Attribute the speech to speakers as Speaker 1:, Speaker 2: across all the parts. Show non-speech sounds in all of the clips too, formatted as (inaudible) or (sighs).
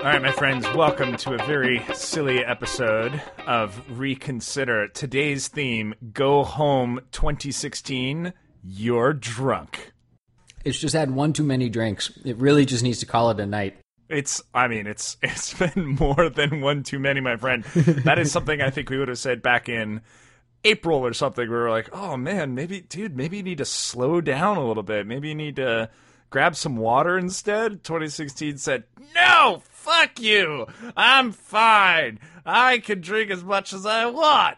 Speaker 1: All right, my friends, welcome to a very silly episode of Reconsider. Today's theme Go Home 2016. You're drunk.
Speaker 2: It's just had one too many drinks. It really just needs to call it a night.
Speaker 1: It's, I mean, it's (laughs) it's been more than one too many, my friend. That is something I think we would have said back in April or something. We were like, oh man, maybe, dude, maybe you need to slow down a little bit. Maybe you need to grab some water instead. 2016 said, no, fuck you. I'm fine. I can drink as much as I want.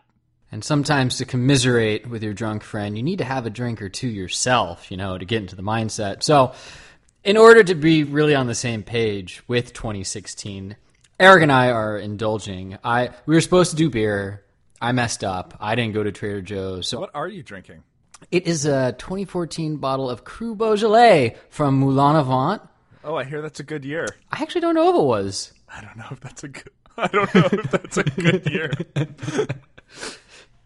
Speaker 2: And sometimes to commiserate with your drunk friend, you need to have a drink or two yourself, you know, to get into the mindset. So, in order to be really on the same page with 2016, Eric and I are indulging. I we were supposed to do beer. I messed up. I didn't go to Trader Joe's. So
Speaker 1: What are you drinking?
Speaker 2: It is a 2014 bottle of Cru Beaujolais from Moulin-à-Vent.
Speaker 1: Oh, I hear that's a good year.
Speaker 2: I actually don't know if it was.
Speaker 1: I don't know if that's a good. (laughs) I don't know if that's a good year. (laughs)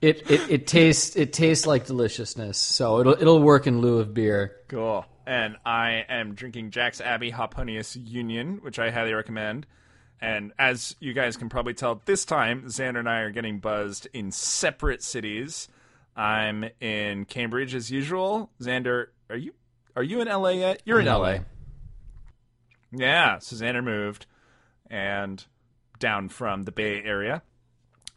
Speaker 2: It, it it tastes it tastes like deliciousness, so it'll it'll work in lieu of beer.
Speaker 1: Cool. And I am drinking Jack's Abbey Hoponius Union, which I highly recommend. And as you guys can probably tell, this time Xander and I are getting buzzed in separate cities. I'm in Cambridge as usual. Xander, are you are you in LA yet? You're in, LA. Yeah, so Xander moved and down from the Bay Area.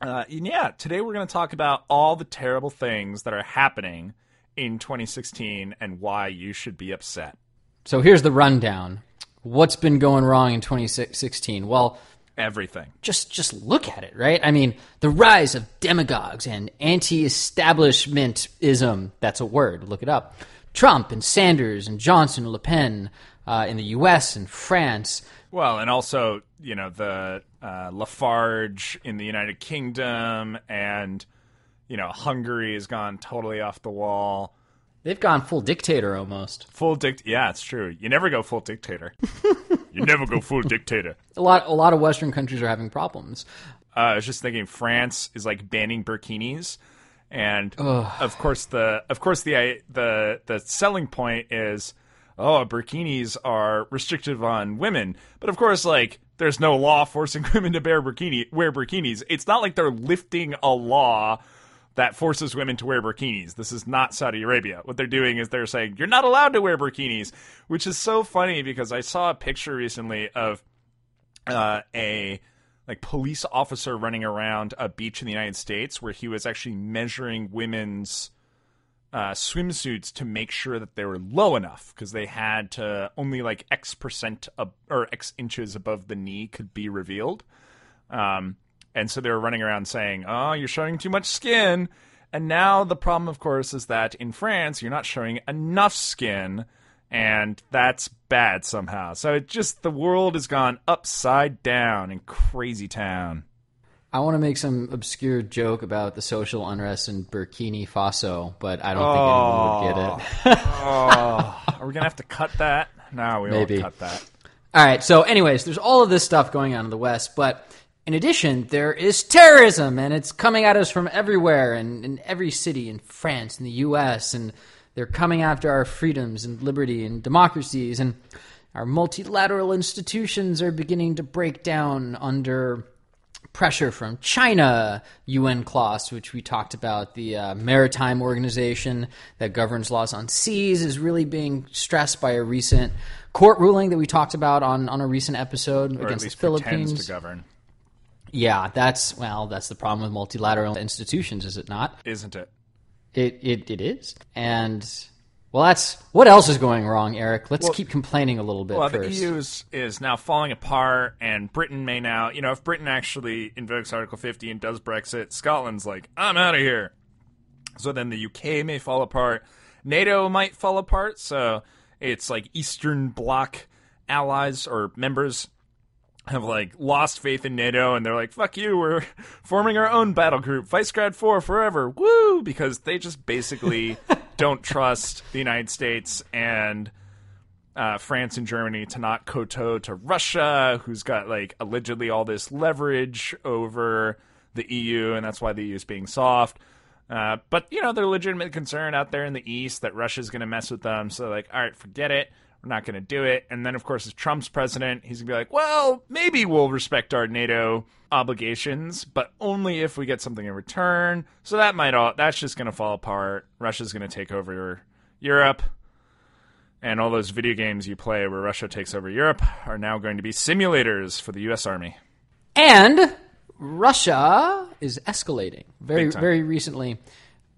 Speaker 1: Uh, and yeah, today we're going to talk about all the terrible things that are happening in 2016 and why you should be upset.
Speaker 2: So here's the rundown. What's been going wrong in 2016? Well,
Speaker 1: Everything.
Speaker 2: just just look at it, right? I mean, the rise of demagogues and anti-establishmentism. That's a word. Look it up. Trump and Sanders and Johnson and Le Pen uh, in the U.S. and France.
Speaker 1: Well, and also, you know, the uh, Lafarge in the United Kingdom and, you know, Hungary has gone totally off the wall.
Speaker 2: They've gone full dictator almost.
Speaker 1: Full dict. Yeah, it's true. You never go full dictator. (laughs) you never go full dictator. (laughs)
Speaker 2: A lot a lot of Western countries are having problems.
Speaker 1: Uh, I was just thinking France is like banning burkinis, and of course the of course the the the selling point is oh burkinis are restrictive on women, but of course like there's no law forcing (laughs) women to wear burkini wear burkinis. It's not like they're lifting a law that forces women to wear burkinis. This is not Saudi Arabia. What they're doing is they're saying you're not allowed to wear burkinis, which is so funny because I saw a picture recently of uh, a like police officer running around a beach in the United States where he was actually measuring women's uh, swimsuits to make sure that they were low enough because they had to only like X percent ab- or X inches above the knee could be revealed. Um, and so they were running around saying, "Oh, you're showing too much skin." And now the problem, of course, is that in France you're not showing enough skin, and that's bad somehow. So it just the world has gone upside down in crazy town.
Speaker 2: I want to make some obscure joke about the social unrest in Burkina Faso, but I don't think anyone would get it.
Speaker 1: Oh, are we gonna have to cut that? No, we
Speaker 2: Maybe.
Speaker 1: won't cut that.
Speaker 2: All right. So, anyways, there's all of this stuff going on in the West, but in addition, there is terrorism, and it's coming at us from everywhere, and in every city in France, in the U.S., and they're coming after our freedoms and liberty and democracies. And our multilateral institutions are beginning to break down under pressure from China, UNCLOS, which we talked about, the uh, maritime organization that governs laws on seas, is really being stressed by a recent court ruling that we talked about on, on a recent episode
Speaker 1: or
Speaker 2: against the Philippines.
Speaker 1: to govern,
Speaker 2: Yeah, that's well, that's the problem with multilateral institutions, is it not?
Speaker 1: isn't it?
Speaker 2: It it, it is, and well, that's what else is going wrong, Eric. Let's
Speaker 1: Well-
Speaker 2: keep complaining a little bit
Speaker 1: Well,
Speaker 2: first.
Speaker 1: the EU is, is now falling apart, and Britain may now, you know, if Britain actually invokes Article 50 and does Brexit, Scotland's like, I'm out of here. So then the UK may fall apart. NATO might fall apart. So it's like Eastern Bloc allies or members have like lost faith in NATO and they're like, fuck you, we're forming our own battle group, Visegrad 4 forever, woo! Because they just basically (laughs) don't trust the United States and uh, France and Germany to not kowtow to Russia, who's got like allegedly all this leverage over the EU, and that's why the EU is being soft. Uh, but you know, they're legitimate concern out there in the East that Russia's going to mess with them. So like, all right, forget it. We're not going to do it. And then, of course, as Trump's president, he's going to be like, well, maybe we'll respect our NATO obligations, but only if we get something in return. So that might all, that's just going to fall apart. Russia's going to take over Europe. And all those video games you play where Russia takes over Europe are now going to be simulators for the U.S. Army.
Speaker 2: And Russia is escalating. Very, very recently,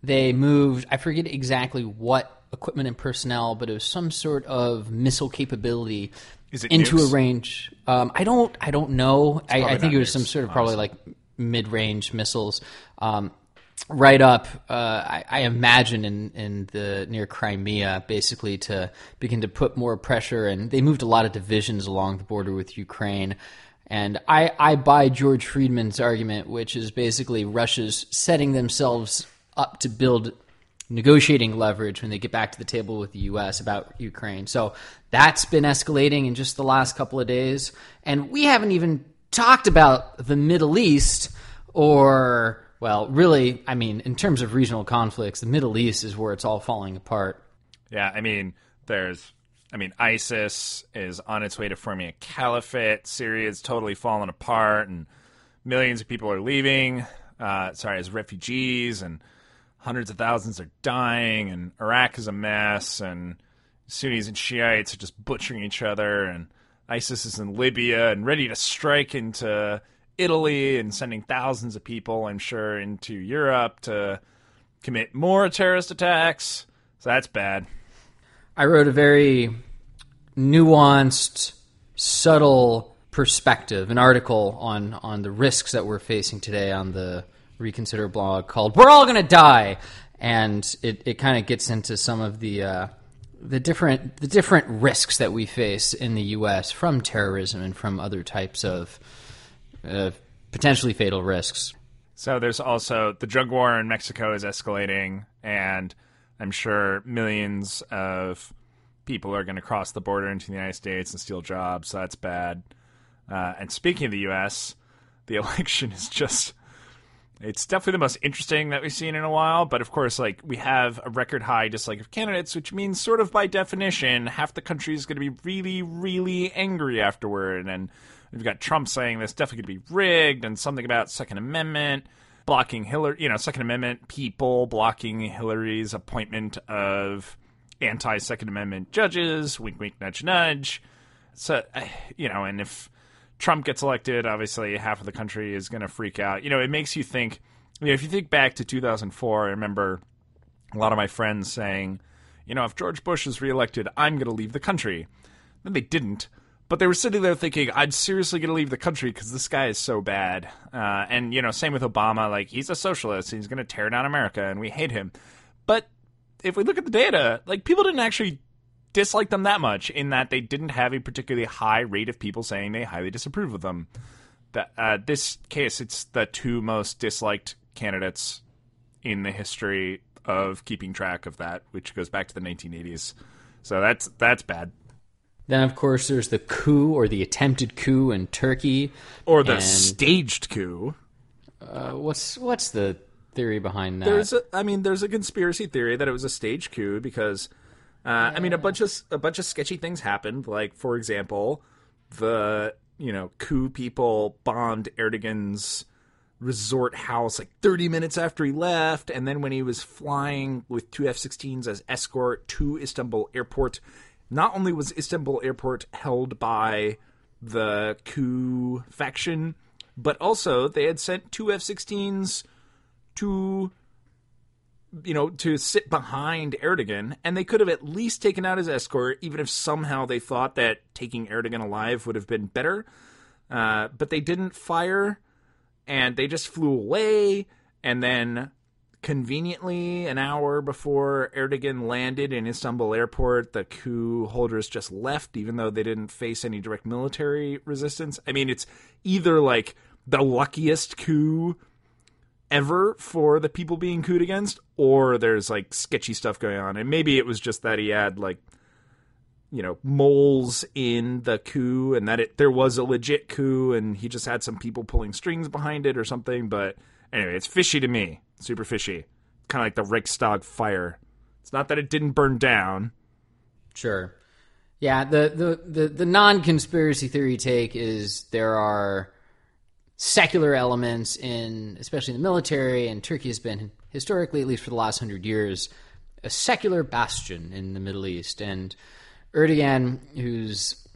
Speaker 2: they moved, I forget exactly what equipment and personnel, but it was some sort of missile capability into
Speaker 1: nukes?
Speaker 2: a range. Um, I don't, I don't know. I, I think it was
Speaker 1: nukes,
Speaker 2: some sort of probably like mid-range missiles. Um, right up, uh, I, I imagine in, in the near Crimea, basically to begin to put more pressure. And they moved a lot of divisions along the border with Ukraine. And I, I buy George Friedman's argument, which is basically Russia's setting themselves up to build negotiating leverage when they get back to the table with the U.S. about Ukraine. So that's been escalating in just the last couple of days. And we haven't even talked about the Middle East or, well, really, I mean, in terms of regional conflicts, the Middle East is where it's all falling apart.
Speaker 1: Yeah, I mean, there's, I mean, ISIS is on its way to forming a caliphate. Syria's totally fallen apart, and millions of people are leaving. Uh, sorry, as refugees, and hundreds of thousands are dying, and Iraq is a mess, and Sunnis and Shiites are just butchering each other, and ISIS is in Libya and ready to strike into Italy and sending thousands of people, I'm sure, into Europe to commit more terrorist attacks. So that's bad.
Speaker 2: I wrote a very nuanced, subtle perspective, an article on on the risks that we're facing today on the Reconsider blog called "We're All Gonna Die," and it, it kind of gets into some of the uh, the different the different risks that we face in the U.S. from terrorism and from other types of uh, potentially fatal risks.
Speaker 1: So there's also the drug war in Mexico is escalating, and I'm sure millions of people are going to cross the border into the United States and steal jobs. So that's bad. Uh, and speaking of the U.S., the (laughs) election is just. It's definitely the most interesting that we've seen in a while, but of course, like we have a record high dislike of candidates, which means, sort of by definition, half the country is going to be really, really angry afterward. And we've got Trump saying this definitely going to be rigged, and something about Second Amendment blocking Hillary, you know, Second Amendment people blocking Hillary's appointment of anti Second Amendment judges. Wink, wink, nudge, nudge. So, uh, you know, and if Trump gets elected, obviously half of the country is going to freak out. You know, it makes you think. You know, if you think back to 2004, I remember a lot of my friends saying, you know, if George Bush is reelected, I'm going to leave the country. Then they didn't. But they were sitting there thinking, I'm seriously going to leave the country because this guy is so bad. Uh, and, you know, same with Obama. Like, he's a socialist. He's going to tear down America, and we hate him. But if we look at the data, like, people didn't actually dislike them that much in that they didn't have a particularly high rate of people saying they highly disapprove of them. That uh, this case, it's the two most disliked candidates in the history of keeping track of that, which goes back to the 1980s. So that's that's bad.
Speaker 2: Then, of course, there's the coup or the attempted coup in Turkey.
Speaker 1: Or the
Speaker 2: And-
Speaker 1: staged coup.
Speaker 2: Uh, what's what's the theory behind that?
Speaker 1: There's a, I mean, there's a conspiracy theory that it was a staged coup because Uh, I mean, a bunch of a bunch of sketchy things happened. Like, for example, the you know coup people bombed Erdogan's resort house like 30 minutes after he left, and then when he was flying with two F-16s as escort to Istanbul airport, not only was Istanbul airport held by the coup faction, but also they had sent two F-16s to you know, to sit behind Erdogan, and they could have at least taken out his escort, even if somehow they thought that taking Erdogan alive would have been better. Uh, but they didn't fire, and they just flew away. And then, conveniently, an hour before Erdogan landed in Istanbul airport, the coup holders just left, even though they didn't face any direct military resistance. I mean, it's either like the luckiest coup ever for the people being cooed against, or there's like sketchy stuff going on. And maybe it was just that he had like you know moles in the coup and that it there was a legit coup and he just had some people pulling strings behind it or something but anyway it's fishy to me super fishy kind of like the Reichstag fire it's not that it didn't burn down
Speaker 2: Sure. Yeah, the, the, the, the non conspiracy theory take is there are secular elements in, especially in the military, and Turkey has been historically, at least for the last hundred years, a secular bastion in the Middle East. And Erdogan, who's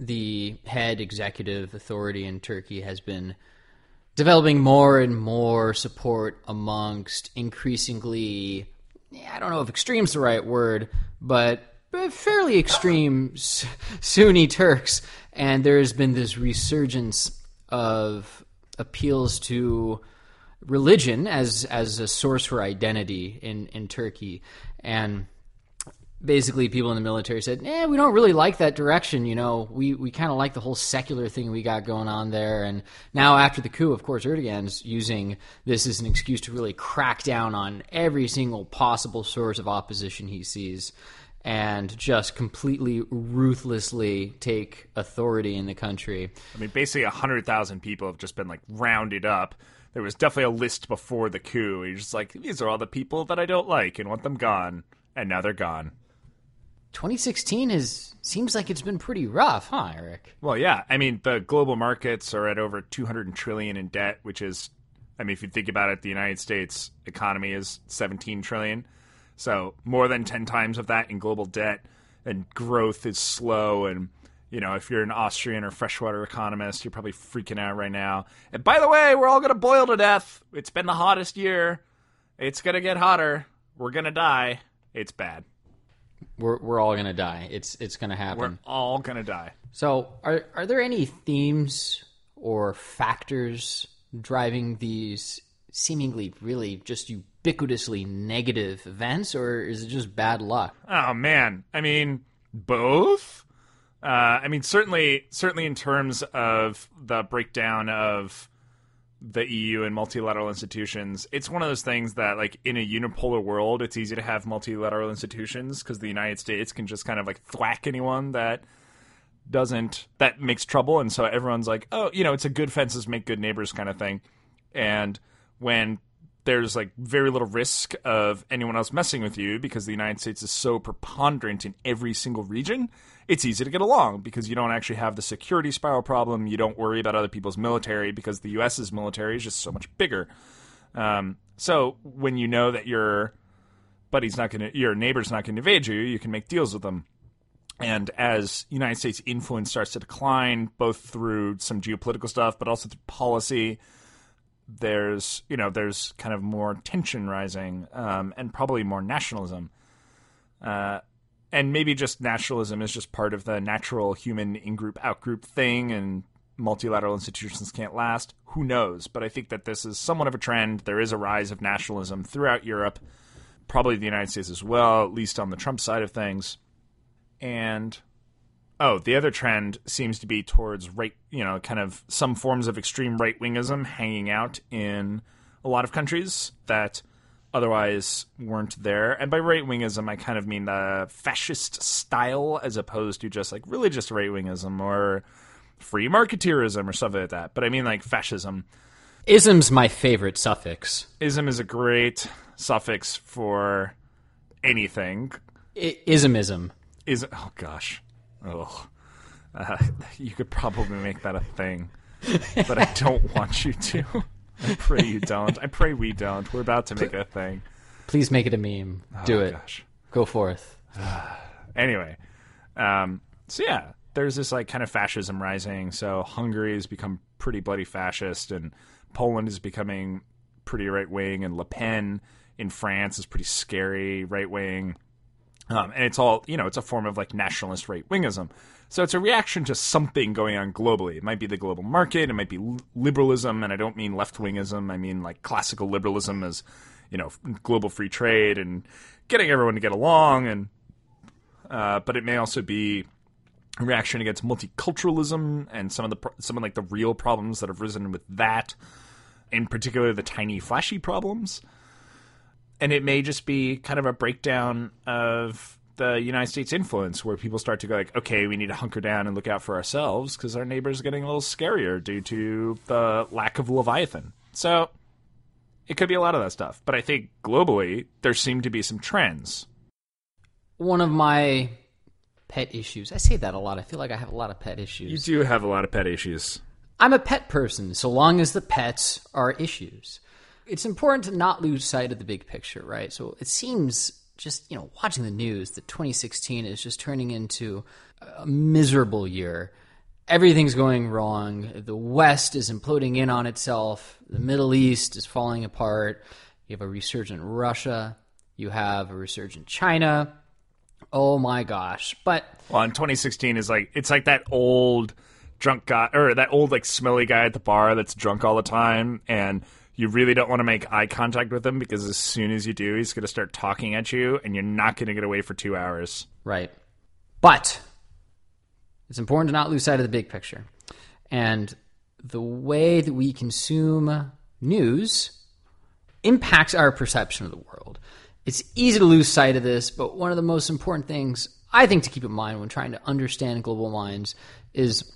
Speaker 2: the head executive authority in Turkey, has been developing more and more support amongst increasingly, I don't know if extreme's the right word, but but fairly extreme Sunni Turks. And there has been this resurgence of appeals to religion as as a source for identity in in Turkey, and basically people in the military said, "Eh, we don't really like that direction. You know, we we kind of like the whole secular thing we got going on there." And now after the coup, of course, Erdogan's using this as an excuse to really crack down on every single possible source of opposition he sees. And just completely ruthlessly take authority in the country.
Speaker 1: I mean, basically, 100,000 people have just been like rounded up. There was definitely a list before the coup. He's just like, these are all the people that I don't like and want them gone. And now they're gone.
Speaker 2: 2016 is seems like it's been pretty rough, huh, Eric?
Speaker 1: Well, yeah. I mean, the global markets are at over 200 trillion in debt, which is, I mean, if you think about it, the United States economy is 17 trillion. So more than 10 times of that in global debt, and growth is slow. And, you know, if you're an Austrian or freshwater economist, you're probably freaking out right now. And by the way, we're all going to boil to death. It's been the hottest year. It's going to get hotter. We're going to die. It's bad.
Speaker 2: We're we're all gonna die. It's it's gonna happen.
Speaker 1: We're all going to die.
Speaker 2: So, are are there any themes or factors driving these seemingly really just ubiquitously negative events, or is it just bad luck?
Speaker 1: Oh man, I mean both. Uh, I mean certainly, certainly in terms of the breakdown of the EU and multilateral institutions, it's one of those things that, like, in a unipolar world, it's easy to have multilateral institutions because the United States can just kind of like thwack anyone that doesn't that makes trouble, and so everyone's like, oh, you know, it's a good fences make good neighbors kind of thing. And when there's like very little risk of anyone else messing with you because the United States is so preponderant in every single region, it's easy to get along because you don't actually have the security spiral problem. You don't worry about other people's military because the U.S.'s military is just so much bigger. Um, so when you know that your buddy's not going to, your neighbor's not going to invade you, you can make deals with them. And as United States influence starts to decline, both through some geopolitical stuff, but also through policy, there's you know there's kind of more tension rising um, and probably more nationalism. Uh, and maybe just nationalism is just part of the natural human in-group out-group thing, and multilateral institutions can't last. Who knows? But I think that this is somewhat of a trend. There is a rise of nationalism throughout Europe, probably the United States as well, at least on the Trump side of things. And oh, the other trend seems to be towards right, you know, kind of some forms of extreme right wingism hanging out in a lot of countries that otherwise weren't there. And by right wingism, I kind of mean the fascist style as opposed to just like religious right wingism or free marketeerism or stuff like that. But I mean like fascism.
Speaker 2: Ism's my favorite suffix.
Speaker 1: Ism is a great suffix for anything.
Speaker 2: I- ismism.
Speaker 1: Is oh gosh, oh, uh, (laughs) you could probably make that a thing, but I don't want you to. (laughs) I pray you don't. I pray we don't. We're about to make it a thing.
Speaker 2: Please make it a meme. Do
Speaker 1: Oh,
Speaker 2: it.
Speaker 1: Gosh.
Speaker 2: Go forth. (sighs)
Speaker 1: Anyway, um, so yeah, there's this like kind of fascism rising. So Hungary has become pretty bloody fascist, and Poland is becoming pretty right wing, and Le Pen in France is pretty scary right wing. Um, and it's all you know, it's a form of like nationalist right wingism. So it's a reaction to something going on globally. It might be the global market, it might be liberalism, and I don't mean left wingism. I mean like classical liberalism as you know, global free trade and getting everyone to get along and uh, but it may also be a reaction against multiculturalism and some of the some of like the real problems that have risen with that, in particular the tiny flashy problems. And it may just be kind of a breakdown of the United States influence, where people start to go like, okay, we need to hunker down and look out for ourselves because our neighbors are getting a little scarier due to the lack of Leviathan. So it could be a lot of that stuff, but I think globally there seem to be some trends
Speaker 2: One of my pet issues. I say that a lot. I feel like I have a lot of pet issues.
Speaker 1: You do have a lot of pet issues.
Speaker 2: I'm a pet person, so long as the pets are issues. It's important to not lose sight of the big picture, right? So it seems just, you know, watching the news that 2016 is just turning into a miserable year. Everything's going wrong. The West is imploding in on itself. The Middle East is falling apart. You have a resurgent Russia. You have a resurgent China. Oh my gosh. But
Speaker 1: Well, in 2016 is like it's like that old drunk guy or that old like smelly guy at the bar that's drunk all the time and you really don't want to make eye contact with him because as soon as you do he's going to start talking at you and you're not going to get away for 2 hours.
Speaker 2: Right. But it's important to not lose sight of the big picture. And the way that we consume news impacts our perception of the world. It's easy to lose sight of this, but one of the most important things I think to keep in mind when trying to understand global minds is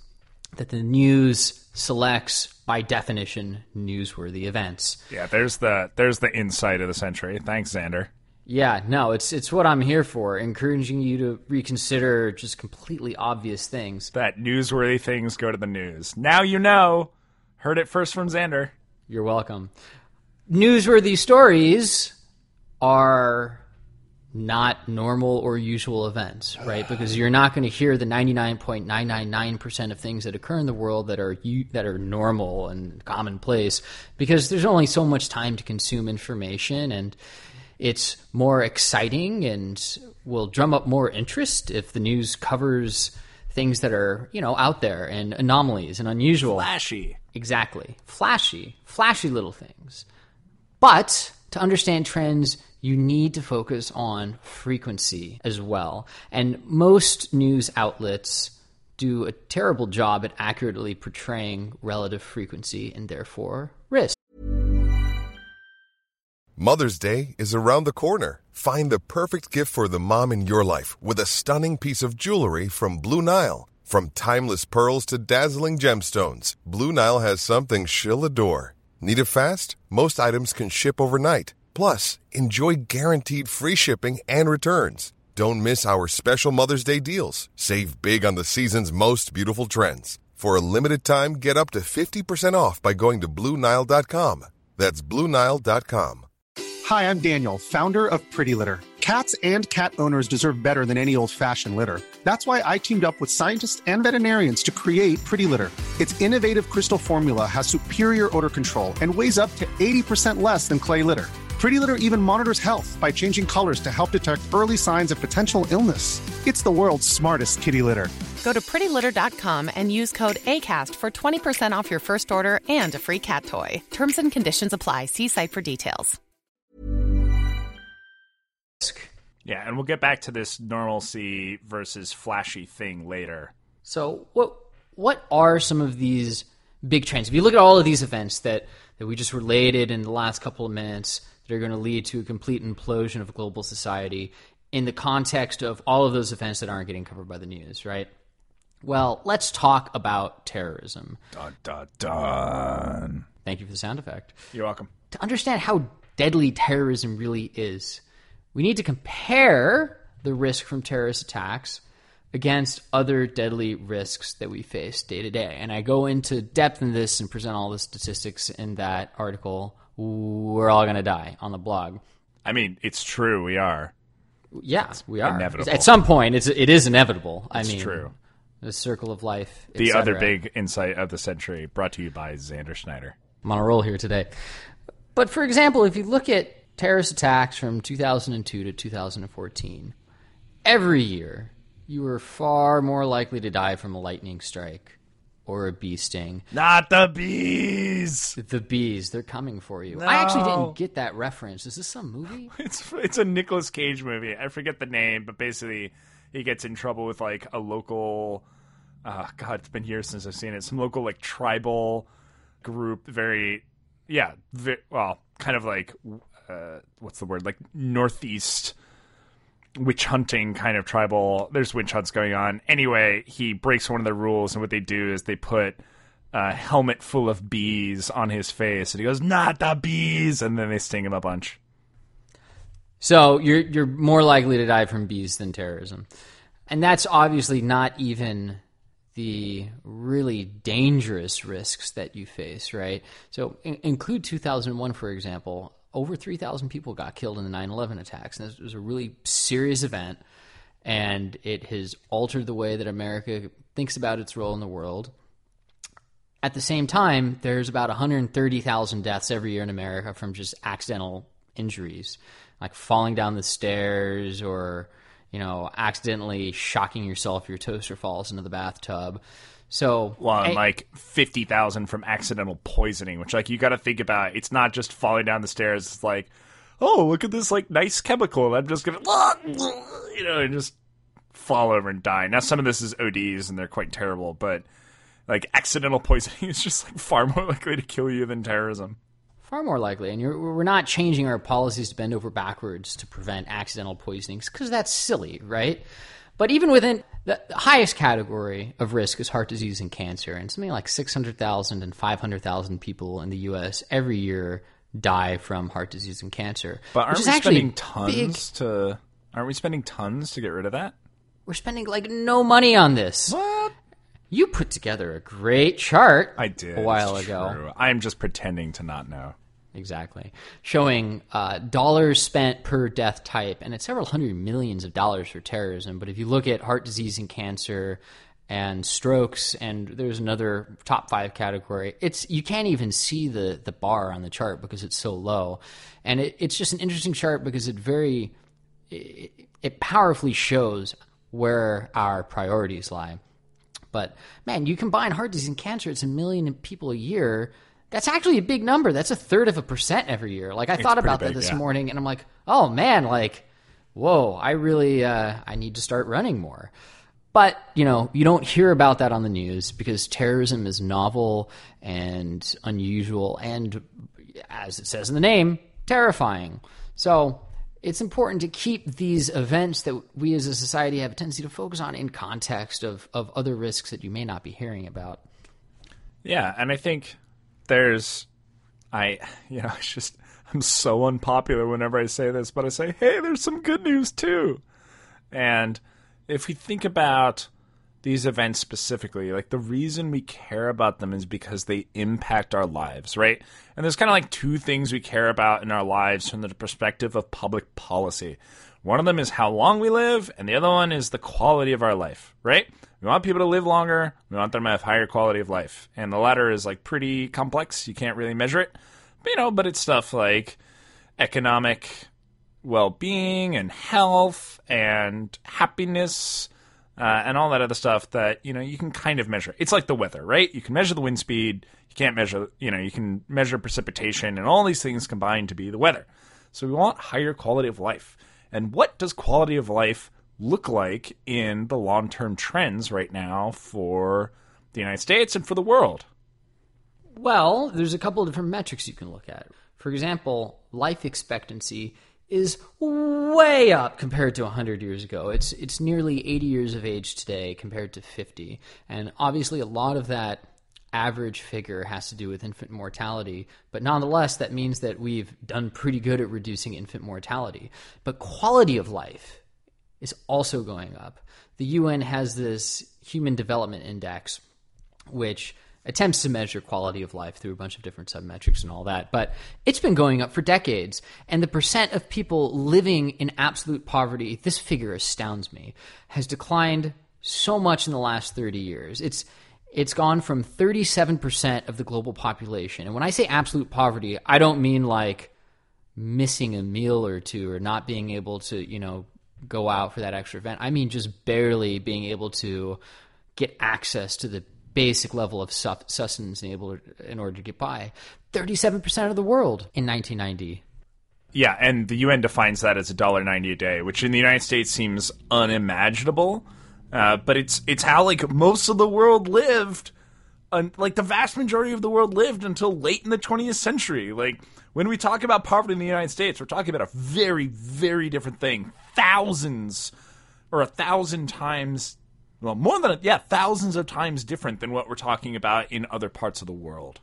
Speaker 2: that the news selects by definition newsworthy events.
Speaker 1: Yeah, there's the there's the insight of the century. Thanks Xander.
Speaker 2: Yeah, no, it's it's what I'm here for, encouraging you to reconsider just completely obvious things.
Speaker 1: That newsworthy things go to the news. Now you know. Heard it first from Xander.
Speaker 2: You're welcome. Newsworthy stories are not normal or usual events, right? Because you're not going to hear the 99.999% of things that occur in the world that are that are normal and commonplace because there's only so much time to consume information and it's more exciting and will drum up more interest if the news covers things that are, you know, out there and anomalies and unusual.
Speaker 1: Flashy.
Speaker 2: Exactly. Flashy, flashy little things. But to understand trends, you need to focus on frequency as well. And most news outlets do a terrible job at accurately portraying relative frequency and therefore risk.
Speaker 3: Mother's Day is around the corner. Find the perfect gift for the mom in your life with a stunning piece of jewelry from Blue Nile. From timeless pearls to dazzling gemstones, Blue Nile has something she'll adore. Need it fast? Most items can ship overnight. Plus, enjoy guaranteed free shipping and returns. Don't miss our special Mother's Day deals. Save big on the season's most beautiful trends. For a limited time, get up to 50% off by going to BlueNile.com. That's BlueNile.com.
Speaker 4: Hi, I'm Daniel, founder of Pretty Litter. Cats and cat owners deserve better than any old fashioned litter. That's why I teamed up with scientists and veterinarians to create Pretty Litter. Its innovative crystal formula has superior odor control and weighs up to 80% less than clay litter. Pretty Litter even monitors health by changing colors to help detect early signs of potential illness. It's the world's smartest kitty litter.
Speaker 5: Go to prettylitter.com and use code ACAST for 20% off your first order and a free cat toy. Terms and conditions apply. See site for details.
Speaker 1: Yeah, and we'll get back to this normalcy versus flashy thing later.
Speaker 2: So, what what are some of these big trends? If you look at all of these events that, that we just related in the last couple of minutes that are going to lead to a complete implosion of global society in the context of all of those events that aren't getting covered by the news, right? Well, let's talk about terrorism.
Speaker 1: Dun dun dun.
Speaker 2: Thank you for the sound effect.
Speaker 1: You're welcome.
Speaker 2: To understand how deadly terrorism really is, we need to compare the risk from terrorist attacks against other deadly risks that we face day to day. And I go into depth in this and present all the statistics in that article. We're all going to die on the blog.
Speaker 1: I mean, it's true. We are.
Speaker 2: Yeah, we are.
Speaker 1: inevitable.
Speaker 2: At some point, it's it is inevitable. I
Speaker 1: It's
Speaker 2: mean,
Speaker 1: true.
Speaker 2: The circle of life.
Speaker 1: The other big insight of the century, brought to you by Xander Schneider.
Speaker 2: I'm on a roll here today. But for example, if you look at terrorist attacks from 2002 to 2014, every year you were far more likely to die from a lightning strike or a bee sting.
Speaker 1: Not the bees.
Speaker 2: The bees, they're coming for you. I actually didn't get that reference. Is this some movie? (laughs)
Speaker 1: It's it's a Nicolas Cage movie. I forget the name, but basically he gets in trouble with like a local. Uh, God, it's been years since I've seen it. Some local like tribal group, very yeah, ve well, kind of like uh, what's the word? Like northeast witch hunting kind of tribal. There's witch hunts going on. Anyway, he breaks one of the rules, and what they do is they put a helmet full of bees on his face, and he goes, "Not the bees," and then they sting him a bunch.
Speaker 2: So you're you're more likely to die from bees than terrorism, and that's obviously not even the really dangerous risks that you face, right? So in- include 2001 for example. Over 3,000 people got killed in the 9/11 attacks, and this was a really serious event, and it has altered the way that America thinks about its role in the world. At the same time, there's about 130,000 deaths every year in America from just accidental injuries, like falling down the stairs or, you know, accidentally shocking yourself. Your toaster falls into the bathtub. So,
Speaker 1: Well, and
Speaker 2: and-
Speaker 1: like fifty thousand from accidental poisoning, which like you got to think about. It's not just falling down the stairs. It's like, oh, look at this like nice chemical. I'm just gonna, (laughs) you know, and just fall over and die. Now some of this is ODs and they're quite terrible, but like accidental (laughs) poisoning is just like far more likely to kill you than terrorism.
Speaker 2: far more likely. And you're, we're not changing our policies to bend over backwards to prevent accidental poisonings because that's silly, right? But even within the highest category of risk is heart disease and cancer, and something like 600,000 and 500,000 people in the U.S. every year die from heart disease and cancer.
Speaker 1: But aren't we spending
Speaker 2: big.
Speaker 1: tons to? Aren't we spending tons to get rid of that?
Speaker 2: We're spending like no money on this.
Speaker 1: What?
Speaker 2: You put together a great chart
Speaker 1: I did
Speaker 2: a while ago.
Speaker 1: I'm just pretending to not know.
Speaker 2: Exactly. Showing uh, dollars spent per death type, and it's several hundred millions of dollars for terrorism. But if you look at heart disease and cancer and strokes, and there's another top five category, it's you can't even see the, the bar on the chart because it's so low. And it, it's just an interesting chart because it very it, it powerfully shows where our priorities lie. But man, you combine heart disease and cancer, it's a million people a year. That's actually a big number. That's a third of a percent every year. Like I thought
Speaker 1: pretty
Speaker 2: about that this
Speaker 1: yeah.
Speaker 2: morning and I'm like, oh man, like, whoa, I really uh, I need to start running more. But, you know, you don't hear about that on the news because terrorism is novel and unusual and as it says in the name, terrifying. So it's important to keep these events that we as a society have a tendency to focus on in context of, of other risks that you may not be hearing about.
Speaker 1: Yeah, and I think there's I you know, (laughs) it's just I'm so unpopular whenever I say this, but I say, "Hey, there's some good news too." And if we think about these events specifically, like the reason we care about them is because they impact our lives, right? And there's kind of like two things we care about in our lives from the perspective of public policy. One of them is how long we live, and the other one is the quality of our life, right? We want people to live longer, we want them to have higher quality of life. And the latter is like pretty complex. You can't really measure it. But, you know, but it's stuff like economic well-being and health and happiness uh, and all that other stuff that you know you can kind of measure. It's like the weather, right? You can measure the wind speed. You can't measure, you know, you can measure precipitation, and all these things combine to be the weather. So we want higher quality of life. And what does quality of life look like in the long-term trends right now for the United States and for the world?
Speaker 2: Well, there's a couple of different metrics you can look at. For example, life expectancy is way up compared to 100 years ago. It's it's nearly 80 years of age today compared to 50. And obviously a lot of that average figure has to do with infant mortality, but nonetheless that means that we've done pretty good at reducing infant mortality. But quality of life is also going up. The UN has this Human Development Index, which attempts to measure quality of life through a bunch of different submetrics and all that, but it's been going up for decades. And the percent of people living in absolute poverty, this figure astounds me, has declined so much in the last 30 years. It's it's gone from 37% of the global population. And when I say absolute poverty, I don't mean like missing a meal or two or not being able to, you know, go out for that extra event. I mean just barely being able to get access to the basic level of sustenance and able to, in order to get by. 37% of the world in 1990.
Speaker 1: Yeah, and the UN defines that as $1.90 a day, which in the United States seems unimaginable. Uh, but it's it's how like most of the world lived, uh, like the vast majority of the world lived until late in the 20th century. Like when we talk about poverty in the United States, we're talking about a very very different thing. Thousands or a thousand times well, more than yeah, thousands of times different than what we're talking about in other parts of the world.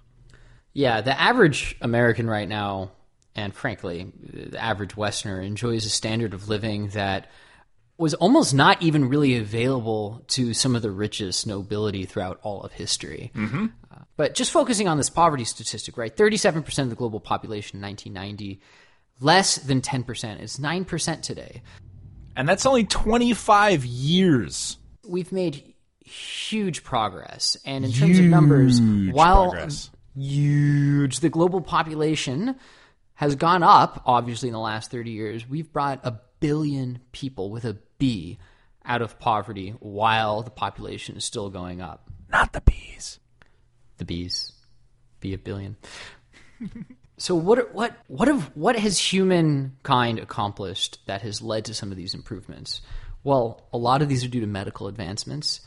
Speaker 2: Yeah, the average American right now, and frankly, the average Westerner enjoys a standard of living that was almost not even really available to some of the richest nobility throughout all of history.
Speaker 1: Mm-hmm.
Speaker 2: Uh, but just focusing on this poverty statistic, right? 37% of the global population in 1990, less than 10%. It's 9% today.
Speaker 1: And that's only 25 years
Speaker 2: we've made huge progress. And in terms of numbers, while progress. huge, the global population has gone up, obviously, in the last 30 years. We've brought a billion people with a B out of poverty while the population is still going up.
Speaker 1: Not the bees.
Speaker 2: The bees. Be a billion. (laughs) so what what what have what has humankind accomplished that has led to some of these improvements? Well, a lot of these are due to medical advancements.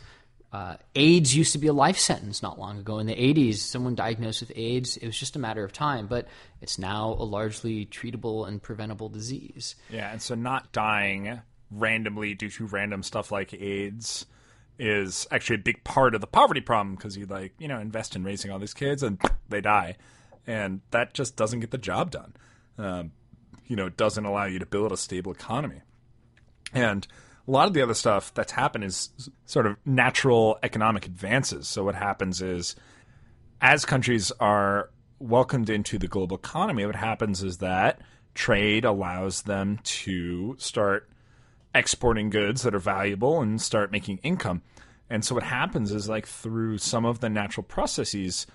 Speaker 2: Uh, AIDS used to be a life sentence not long ago. In the 80s, someone diagnosed with AIDS, it was just a matter of time, but it's now a largely treatable and preventable disease.
Speaker 1: Yeah, and so not dying randomly due to random stuff like AIDS is actually a big part of the poverty problem because you like, you know, invest in raising all these kids and they die. And that just doesn't get the job done. Um, you know, it doesn't allow you to build a stable economy. And a lot of the other stuff that's happened is sort of natural economic advances. So what happens is as countries are welcomed into the global economy, what happens is that trade allows them to start exporting goods that are valuable and start making income. And so what happens is like through some of the natural processes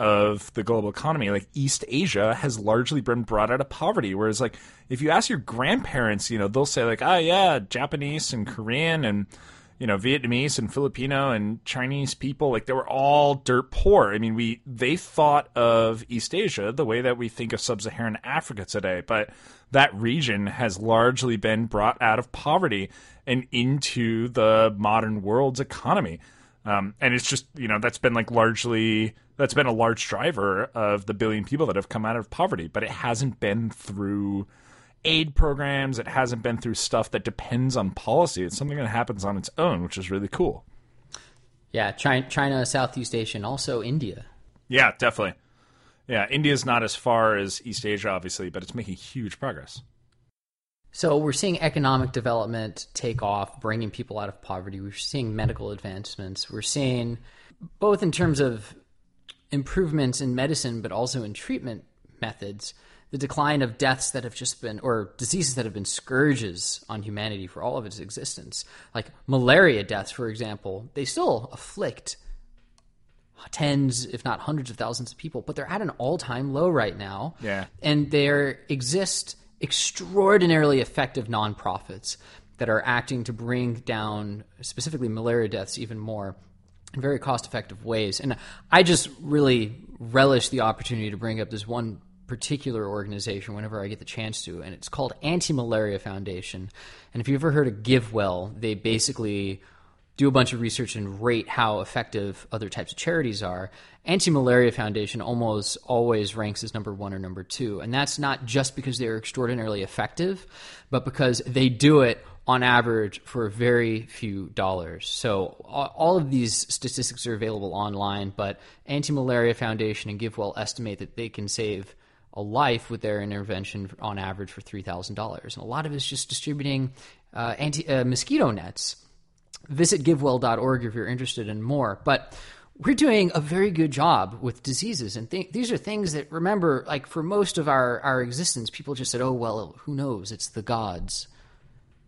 Speaker 1: of the global economy, like East Asia has largely been brought out of poverty. Whereas, like, if you ask your grandparents, you know, they'll say, like, oh, yeah, Japanese and Korean and, you know, Vietnamese and Filipino and Chinese people, like, they were all dirt poor. I mean, we, they thought of East Asia the way that we think of sub Saharan Africa today. But that region has largely been brought out of poverty and into the modern world's economy. Um, and it's just, you know, that's been like largely that's been a large driver of the billion people that have come out of poverty, but it hasn't been through aid programs. It hasn't been through stuff that depends on policy. It's something that happens on its own, which is really cool.
Speaker 2: Yeah, China, China Southeast Asia, and also India.
Speaker 1: Yeah, definitely. Yeah, India's not as far as East Asia, obviously, but it's making huge progress.
Speaker 2: So we're seeing economic development take off, bringing people out of poverty. We're seeing medical advancements. We're seeing both in terms of improvements in medicine, but also in treatment methods, the decline of deaths that have just been, or diseases that have been scourges on humanity for all of its existence, like malaria deaths, for example, they still afflict tens, if not hundreds of thousands of people, but they're at an all time low right now.
Speaker 1: Yeah.
Speaker 2: And there exist extraordinarily effective nonprofits that are acting to bring down specifically malaria deaths even more in very cost effective ways. And I just really relish the opportunity to bring up this one particular organization whenever I get the chance to, and it's called Anti Malaria Foundation. And if you've ever heard of GiveWell, they basically do a bunch of research and rate how effective other types of charities are. Anti Malaria Foundation almost always ranks as number one or number two. And that's not just because they're extraordinarily effective, but because they do it on average for very few dollars. So all of these statistics are available online, but Anti Malaria Foundation and GiveWell estimate that they can save a life with their intervention on average for $3,000. And a lot of it is just distributing uh, anti uh, mosquito nets. Visit givewell.org if you're interested in more. But we're doing a very good job with diseases, and th- these are things that remember, like for most of our our existence, people just said, "Oh well, who knows? It's the gods."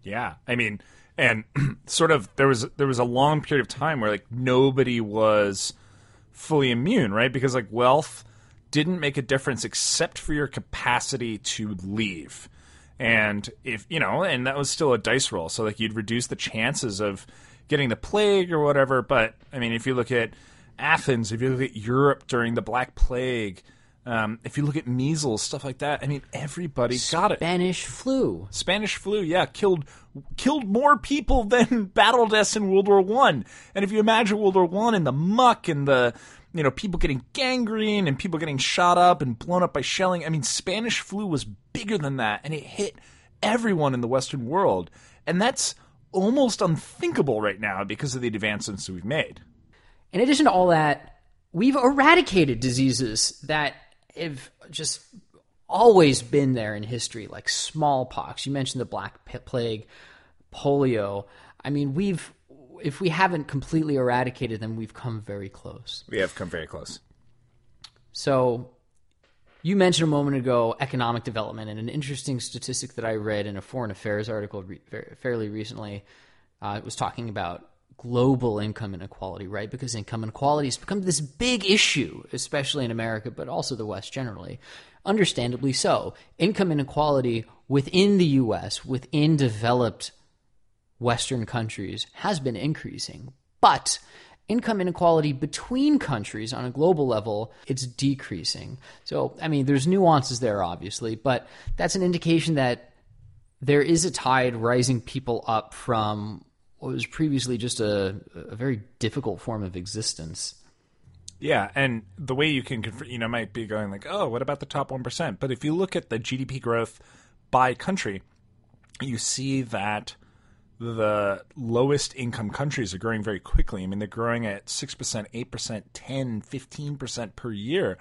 Speaker 1: Yeah, I mean, and (clears throat) sort of there was there was a long period of time where like nobody was fully immune, right? Because like wealth didn't make a difference except for your capacity to leave. And if, you know, and that was still a dice roll. So like you'd reduce the chances of getting the plague or whatever, but I mean if you look at Athens, if you look at Europe during the Black Plague, um, if you look at measles, stuff like that, I mean, everybody got it.
Speaker 2: Spanish flu.
Speaker 1: Spanish flu, yeah, killed killed more people (laughs) than battle deaths in World War One. And if you imagine World War One and the muck and the you know people getting gangrene and people getting shot up and blown up by shelling, I mean, Spanish flu was bigger than that, and it hit everyone in the Western world, and that's almost unthinkable right now because of the advancements we've made.
Speaker 2: In addition to all that, we've eradicated diseases that have just always been there in history, like smallpox. You mentioned the Black Plague, polio. I mean, we've if we haven't completely eradicated them, we've come very close.
Speaker 1: We have come very close.
Speaker 2: So, you mentioned a moment ago economic development, and an interesting statistic that I read in a foreign affairs article re- fairly recently uh, was talking about global income inequality, right? Because income inequality has become this big issue, especially in America, but also the West generally. Understandably so. Income inequality within the US, within developed Western countries, has been increasing. But income inequality between countries on a global level, it's decreasing. So, I mean, there's nuances there, obviously, but that's an indication that there is a tide rising people up from what was previously just a, a very difficult form of existence.
Speaker 1: Yeah, and the way you can, you know, might be going like, oh, what about the top 1%? But if you look at the GDP growth by country, you see that the lowest income countries are growing very quickly. I mean, they're growing at 6%, 8%, 10, 15% per year.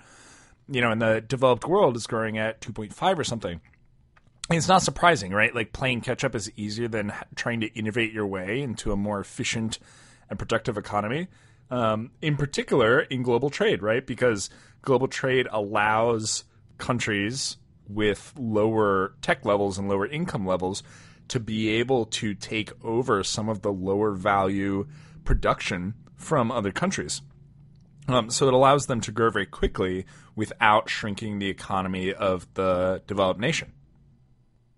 Speaker 1: You know, and the developed world is growing at 2.5 or something it's not surprising, right? Like playing catch up is easier than trying to innovate your way into a more efficient and productive economy. Um, in particular, in global trade, right? Because global trade allows countries with lower tech levels and lower income levels to be able to take over some of the lower value production from other countries. Um, so it allows them to grow very quickly without shrinking the economy of the developed nation.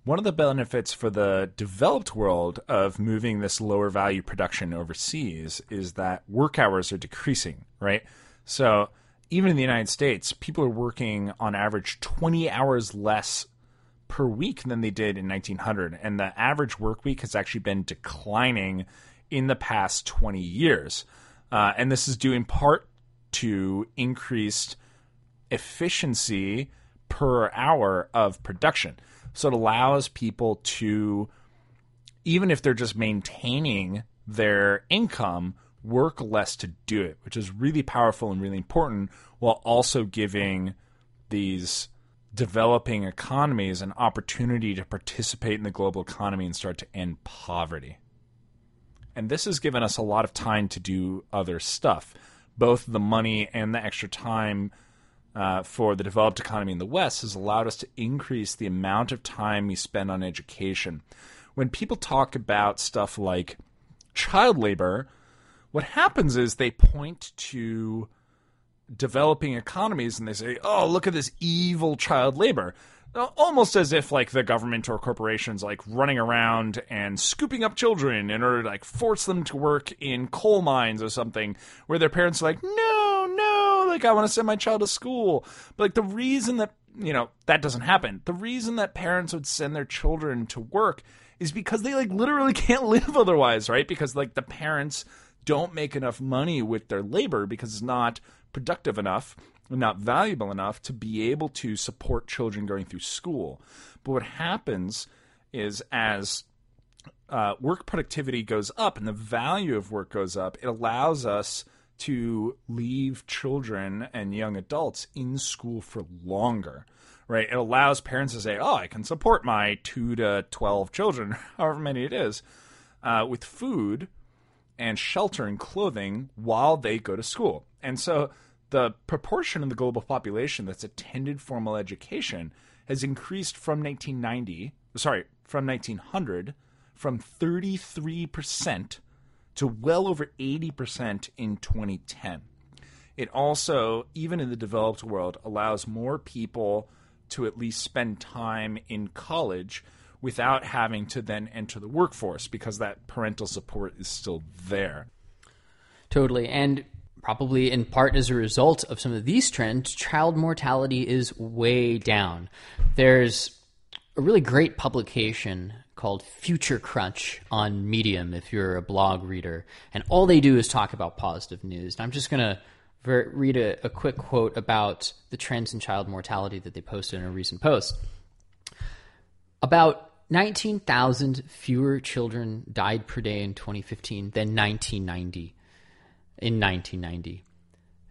Speaker 1: One of the benefits for the developed world of moving this lower value production overseas is that work hours are decreasing, right? So even in the United States, people are working on average 20 hours less per week than they did in 1900. And the average work week has actually been declining in the past 20 years. Uh, and this is due in part to increased efficiency per hour of production. So it allows people to, even if they're just maintaining their income, work less to do it, which is really powerful and really important, while also giving these developing economies an opportunity to participate in the global economy and start to end poverty. And this has given us a lot of time to do other stuff. Both the money and the extra time uh, for the developed economy in the West has allowed us to increase the amount of time we spend on education. When people talk about stuff like child labor, what happens is they point to developing economies and they say, oh, look at this evil child labor. Uh, almost as if like the government or corporations like running around and scooping up children in order to like force them to work in coal mines or something where their parents are like no no like i want to send my child to school. But like the reason that you know that doesn't happen the reason that parents would send their children to work is because they like literally (laughs) can't live otherwise right? Because like the parents don't make enough money with their labor because it's not productive enough not valuable enough to be able to support children going through school. But what happens is as uh, work productivity goes up and the value of work goes up, it allows us to leave children and young adults in school for longer, right? It allows parents to say, oh, I can support my two to 12 children, (laughs) however many it is, uh, with food and shelter and clothing while they go to school. And so the proportion of the global population that's attended formal education has increased from 1990, sorry, from 1900, from 33% to well over 80% in 2010. It also, even in the developed world, allows more people to at least spend time in college without having to then enter the workforce because that parental support is still there.
Speaker 2: Totally. And probably in part as a result of some of these trends, child mortality is way down. There's a really great publication called Future Crunch on Medium if you're a blog reader. And all they do is talk about positive news. And I'm just going to ver- read a, a quick quote about the trends in child mortality that they posted in a recent post. About 19,000 fewer children died per day in 2015 than 1990 in 1990,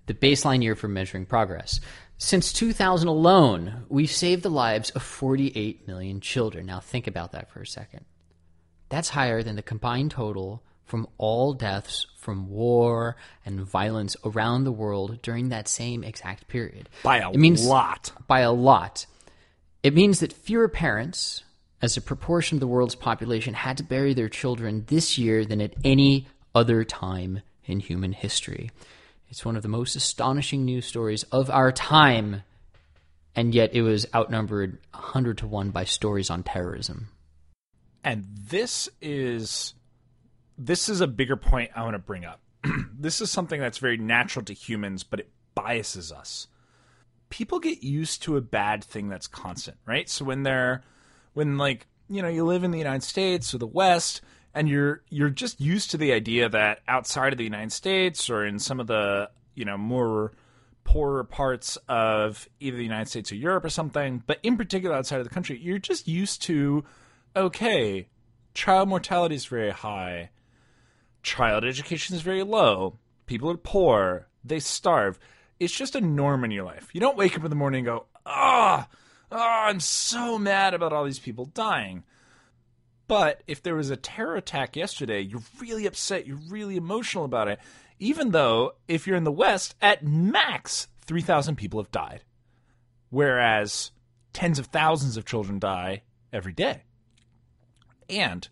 Speaker 2: the baseline year for measuring progress. Since 2000 alone, we've saved the lives of 48 million children. Now, think about that for a second. That's higher than the combined total from all deaths from war and violence around the world during that same exact period.
Speaker 1: By a
Speaker 2: it means,
Speaker 1: lot.
Speaker 2: By a lot. It means that fewer parents, as a proportion of the world's population, had to bury their children this year than at any other time in human history. It's one of the most astonishing news stories of our time, and yet it was outnumbered 100 to 1 by stories on terrorism.
Speaker 1: And this is this is a bigger point I want to bring up. (clears throat) this is something that's very natural to humans, but it biases us. People get used to a bad thing that's constant, right? So when they're when like, you know, you live in the United States or the West, and you're you're just used to the idea that outside of the United States or in some of the you know more poorer parts of either the United States or Europe or something, but in particular outside of the country, you're just used to okay, child mortality is very high, child education is very low, people are poor, they starve. It's just a norm in your life. You don't wake up in the morning and go, ah, oh, oh, I'm so mad about all these people dying. But if there was a terror attack yesterday, you're really upset, you're really emotional about it, even though if you're in the West, at max, 3,000 people have died. Whereas tens of thousands of children die every day. And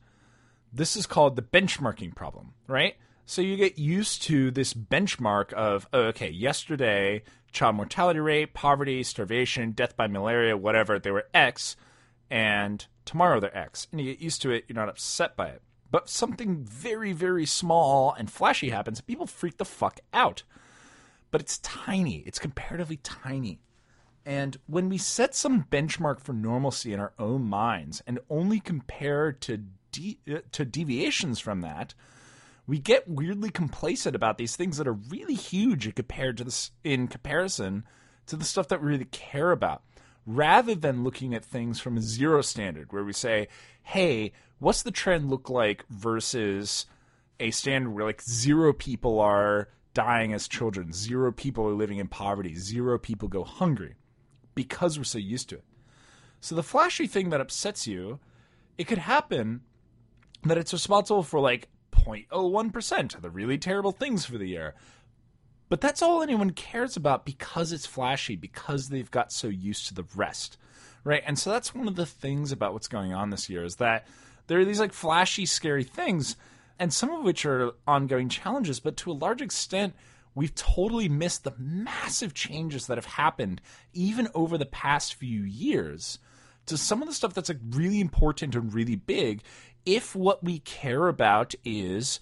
Speaker 1: this is called the benchmarking problem, right? So you get used to this benchmark of, oh, okay, yesterday, child mortality rate, poverty, starvation, death by malaria, whatever, they were X. And tomorrow they're X. And you get used to it, you're not upset by it. But something very, very small and flashy happens, people freak the fuck out. But it's tiny, it's comparatively tiny. And when we set some benchmark for normalcy in our own minds and only compare to de- to deviations from that, we get weirdly complacent about these things that are really huge compared to this in comparison to the stuff that we really care about rather than looking at things from a zero standard where we say, hey, what's the trend look like versus a standard where like zero people are dying as children, zero people are living in poverty, zero people go hungry because we're so used to it. So the flashy thing that upsets you, it could happen that it's responsible for like 0.01% of the really terrible things for the year. But that's all anyone cares about because it's flashy, because they've got so used to the rest. Right? And so that's one of the things about what's going on this year is that there are these like flashy, scary things, and some of which are ongoing challenges, but to a large extent, we've totally missed the massive changes that have happened even over the past few years to some of the stuff that's like really important and really big if what we care about is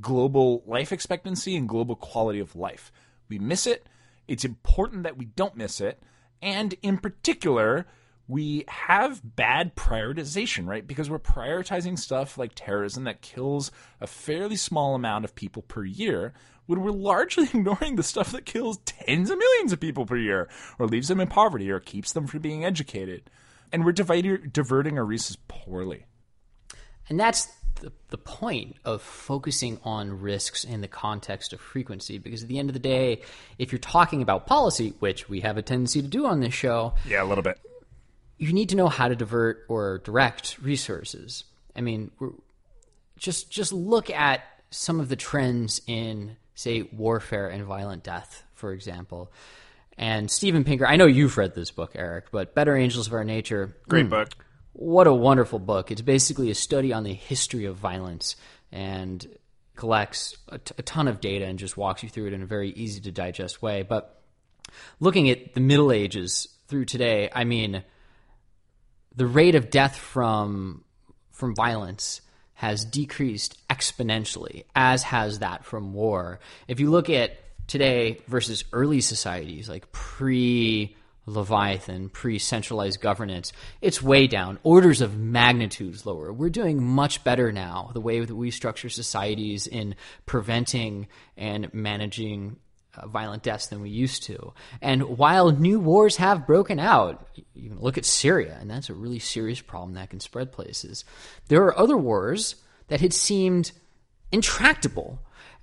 Speaker 1: global life expectancy and global quality of life. We miss it. It's important that we don't miss it. And in particular, we have bad prioritization, right? Because we're prioritizing stuff like terrorism that kills a fairly small amount of people per year when we're largely (laughs) ignoring the stuff that kills tens of millions of people per year or leaves them in poverty or keeps them from being educated. And we're diverting our resources poorly.
Speaker 2: And that's the, the point of focusing on risks in the context of frequency because at the end of the day if you're talking about policy which we have a tendency to do on this show
Speaker 1: Yeah, a little bit.
Speaker 2: you need to know how to divert or direct resources i mean we're, just just look at some of the trends in say warfare and violent death for example and Steven Pinker, I know you've read this book, Eric, but Better Angels of Our Nature.
Speaker 1: Great
Speaker 2: mm,
Speaker 1: book.
Speaker 2: What a wonderful book. It's basically a study on the history of violence and collects a, t- a ton of data and just walks you through it in a very easy to digest way. But looking at the Middle Ages through today, I mean, the rate of death from from violence has decreased exponentially, as has that from war. If you look at today versus early societies like pre Leviathan, pre centralized governance, it's way down, orders of magnitudes lower. We're doing much better now, the way that we structure societies in preventing and managing uh, violent deaths than we used to. And while new wars have broken out, you can look at Syria, and that's a really serious problem that can spread places. There are other wars that had seemed intractable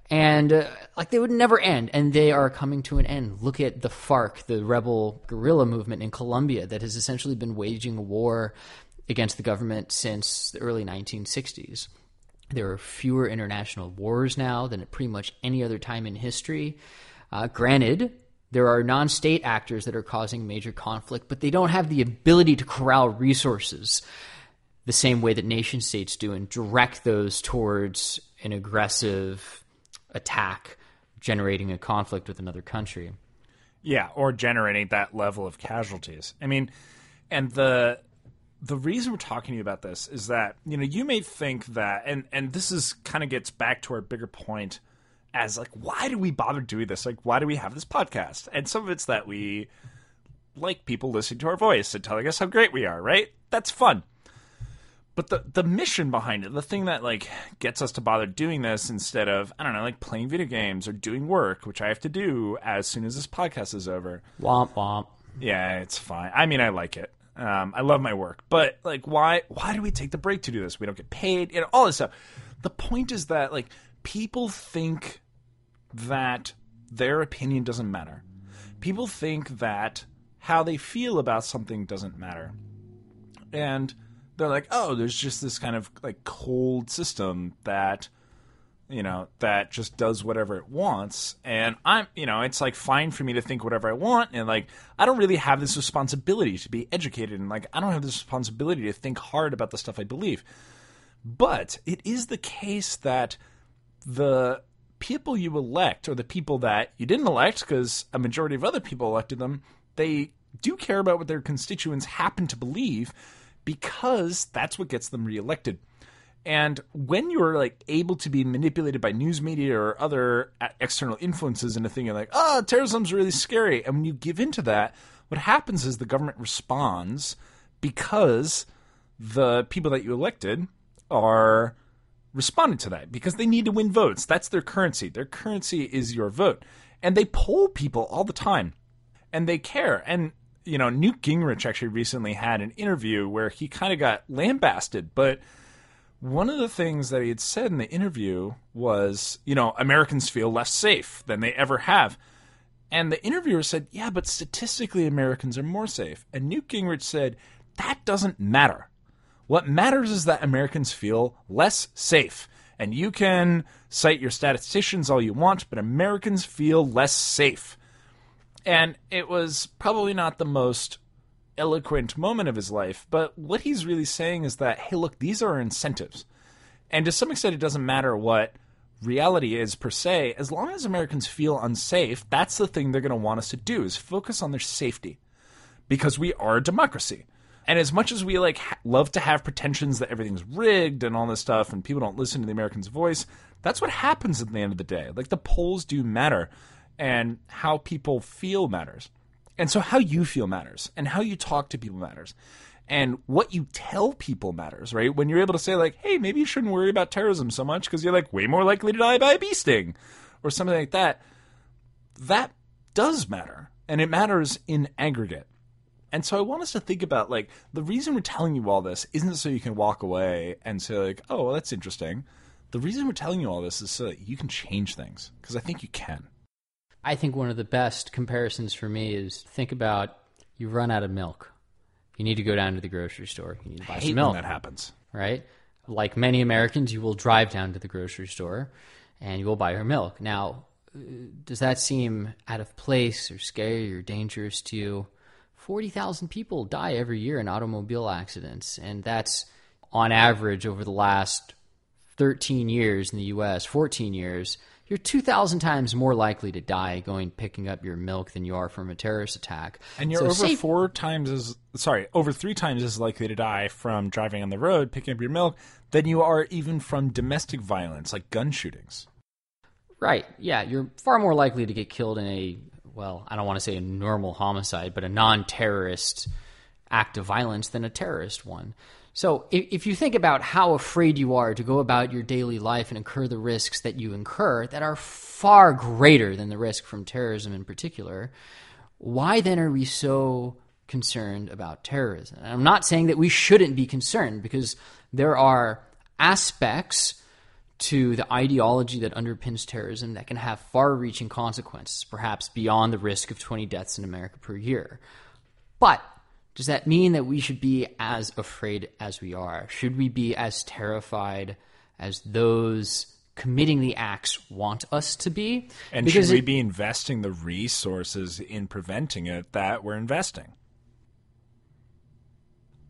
Speaker 2: and uh, like they would never end. And they are coming to an end. Look at the farc the rebel guerrilla movement in colombia that has essentially been waging war against the government since the early 1960s there are fewer international wars now than at pretty much any other time in history. Uh, granted there are non-state actors that are causing major conflict but they don't have the ability to corral resources the same way that nation states do and direct those towards an aggressive attack generating a conflict with another country.
Speaker 1: Yeah, or generating that level of casualties. I mean, and the the reason we're talking to you about this is that you know you may think that, and and this is kind of gets back to our bigger point as like why do we bother doing this? Like why do we have this podcast? And some of it's that we like people listening to our voice and telling us how great we are, right? That's fun. But the the mission behind it, the thing that like gets us to bother doing this instead of I don't know, like playing video games or doing work, which I have to do as soon as this podcast is over.
Speaker 2: Womp womp.
Speaker 1: Yeah, it's fine. I mean, I like it. Um, I love my work, but like, why? Why do we take the break to do this? We don't get paid, you know, all this stuff. The point is that like people think that their opinion doesn't matter. People think that how they feel about something doesn't matter, and they're like, oh, there's just this kind of like cold system that you know that just does whatever it wants. And i'm you know it's like fine for me to think whatever i want and like i don't really have this responsibility to be educated and like i don't have this responsibility to think hard about the stuff i believe. But it is the case that the people you elect or the people that you didn't elect because a majority of other people elected them they do care about what their constituents happen to believe because that's what gets them reelected and when you're like able to be manipulated by news media or other uh, external influences into thinking like, oh, terrorism's really scary, and when you give into that, what happens is the government responds because the people that you elected are responding to that because they need to win votes. That's their currency. Their currency is your vote, and they poll people all the time, and they care. And you know, Newt Gingrich actually recently had an interview where he kind of got lambasted, but one of the things that he had said in the interview was, you know, Americans feel less safe than they ever have. And the interviewer said, yeah, but statistically, Americans are more safe. And Newt Gingrich said, that doesn't matter. What matters is that Americans feel less safe. And you can cite your statisticians all you want, but Americans feel less safe. And it was probably not the most eloquent moment of his life, but what he's really saying is that, hey, look, these are incentives. And to some extent, it doesn't matter what reality is per se, as long as Americans feel unsafe, that's the thing they're going to want us to do is focus on their safety because we are a democracy. And as much as we like ha- love to have pretensions that everything's rigged and all this stuff and people don't listen to the American's voice, that's what happens at the end of the day. Like the polls do matter and how people feel matters. And so how you feel matters and how you talk to people matters. And what you tell people matters, right? When you're able to say like, "Hey, maybe you shouldn't worry about terrorism so much because you're like way more likely to die by a bee sting," or something like that. That does matter, and it matters in aggregate. and so I want us to think about like the reason we're telling you all this isn't so you can walk away and say like, oh, well, that's interesting. The reason we're telling you all this is so that you can change things because I think you can.
Speaker 2: I think one of the best comparisons for me is think about you run out of milk. You need to go down to the grocery store. You need to buy some milk.
Speaker 1: that happens.
Speaker 2: right? Like many Americans, you will drive down to the grocery store and you will buy your milk. Now, uh, does that seem out of place or scary or dangerous to you? 40,000 people die every year in automobile accidents, and that's on average over the last 13 years in the US, 14 years. You're 2,000 times more likely to die going picking up your milk than you are from a terrorist attack.
Speaker 1: And you're
Speaker 2: So
Speaker 1: over
Speaker 2: safe-
Speaker 1: four times as sorry, over three times as likely to die from driving on the road picking up your milk than you are even from domestic violence like gun shootings.
Speaker 2: Right. Yeah, you're far more likely to get killed in a well, I don't want to say a normal homicide, but a non-terrorist act of violence than a terrorist one. So if, if you think about how afraid you are to go about your daily life and incur the risks that you incur that are far greater than the risk from terrorism in particular, why then are we so concerned about terrorism? And I'm not saying that we shouldn't be concerned because there are aspects to the ideology that underpins terrorism that can have far reaching consequences, perhaps beyond the risk of 20 deaths in America per year. But does that mean that we should be as afraid as we are? Should we be as terrified as those committing the acts want us to be?
Speaker 1: And
Speaker 2: Because
Speaker 1: should we
Speaker 2: it-
Speaker 1: be investing the resources in preventing it that we're investing?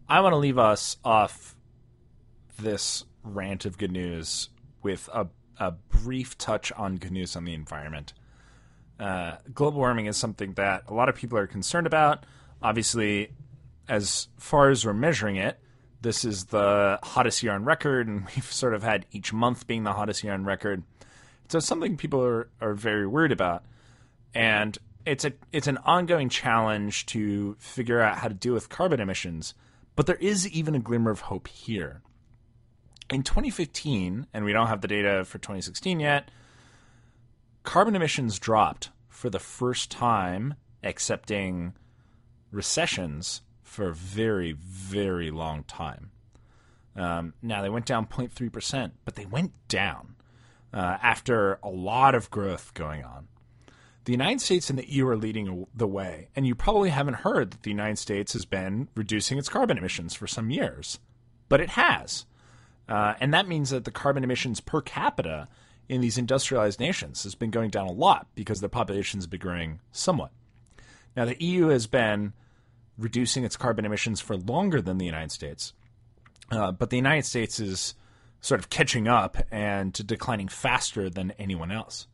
Speaker 1: I want to leave us off this rant of good news with a, a brief touch on good news on the environment. Uh, global warming is something that a lot of people are concerned about. Obviously, as far as we're measuring it, this is the hottest year on record, and (laughs) we've sort of had each month being the hottest year on record. So it's something people are, are very worried about. And it's a it's an ongoing challenge to figure out how to deal with carbon emissions. But there is even a glimmer of hope here. In 2015, and we don't have the data for 2016 yet, carbon emissions dropped for the first time, excepting recessions for a very, very long time. Um, now, they went down 0.3%, but they went down uh, after a lot of growth going on. The United States and the EU are leading the way, and you probably haven't heard that the United States has been reducing its carbon emissions for some years, but it has. Uh, and that means that the carbon emissions per capita in these industrialized nations has been going down a lot because their populations have been growing somewhat. Now, the EU has been reducing its carbon emissions for longer than the United States, uh, but the United States is sort of catching up and declining faster than anyone else.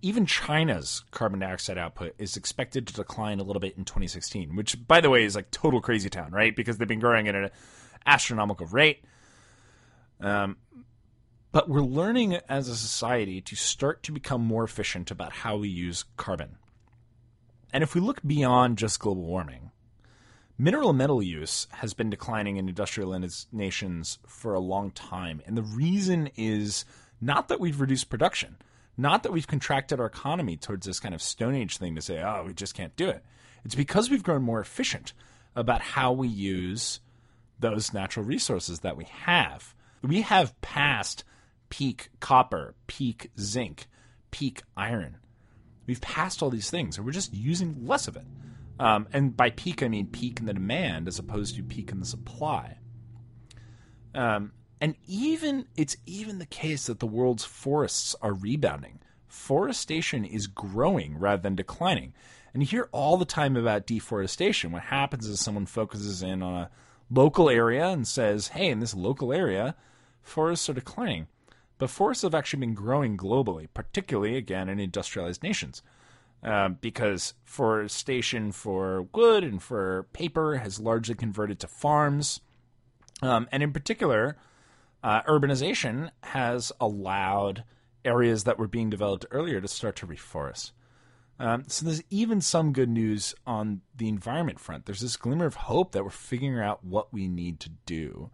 Speaker 1: Even China's carbon dioxide output is expected to decline a little bit in 2016, which, by the way, is like total crazy town, right? Because they've been growing at an astronomical rate. Um, but we're learning as a society to start to become more efficient about how we use carbon. And if we look beyond just global warming, mineral metal use has been declining in industrialized nations for a long time. And the reason is not that we've reduced production, not that we've contracted our economy towards this kind of Stone Age thing to say, oh, we just can't do it. It's because we've grown more efficient about how we use those natural resources that we have. We have passed peak copper, peak zinc, peak iron. We've passed all these things, and we're just using less of it. Um, and by peak, I mean peak in the demand as opposed to peak in the supply. Um, and even it's even the case that the world's forests are rebounding. Forestation is growing rather than declining. And you hear all the time about deforestation. What happens is someone focuses in on a local area and says, hey, in this local area, forests are declining. But forests have actually been growing globally, particularly, again, in industrialized nations. Um, because forestation for wood and for paper has largely converted to farms. Um, and in particular, uh, urbanization has allowed areas that were being developed earlier to start to reforest. Um, so there's even some good news on the environment front. There's this glimmer of hope that we're figuring out what we need to do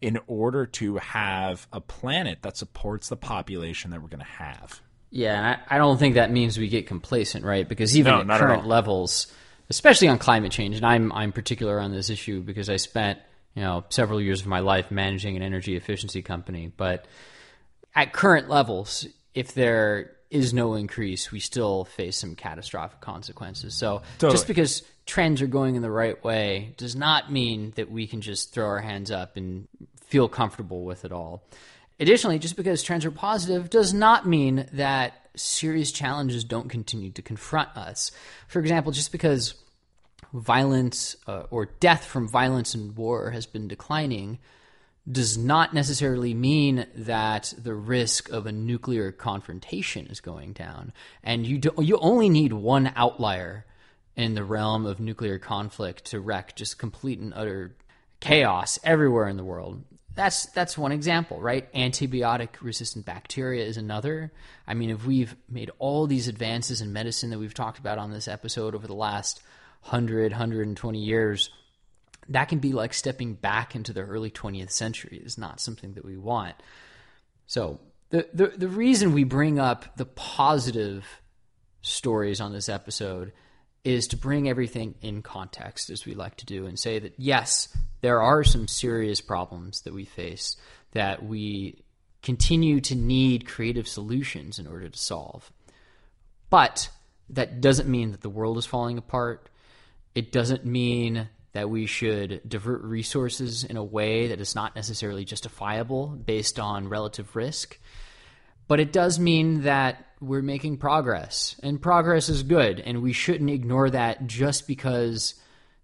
Speaker 1: in order to have a planet that supports the population that we're going to have.
Speaker 2: Yeah, and I, don't think that means we get complacent, right? Because even
Speaker 1: No,
Speaker 2: at
Speaker 1: not at
Speaker 2: current levels, especially on climate change. And I'm I'm particular on this issue because I spent you know several years of my life managing an energy efficiency company. But at current levels, if there is no increase, we still face some catastrophic consequences. So
Speaker 1: Totally.
Speaker 2: just because trends are going in the right way does not mean that we can just throw our hands up and feel comfortable with it all. Additionally, just because trends are positive does not mean that serious challenges don't continue to confront us. For example, just because violence uh, or death from violence and war has been declining does not necessarily mean that the risk of a nuclear confrontation is going down. And you do, you only need one outlier in the realm of nuclear conflict to wreck just complete and utter chaos everywhere in the world. That's that's one example, right? Antibiotic resistant bacteria is another. I mean, if we've made all these advances in medicine that we've talked about on this episode over the last 100, 120 years, that can be like stepping back into the early 20th century. is not something that we want. So, the, the, the reason we bring up the positive stories on this episode is to bring everything in context, as we like to do, and say that yes, there are some serious problems that we face that we continue to need creative solutions in order to solve. But that doesn't mean that the world is falling apart. It doesn't mean that we should divert resources in a way that is not necessarily justifiable based on relative risk. But it does mean that we're making progress, and progress is good, and we shouldn't ignore that just because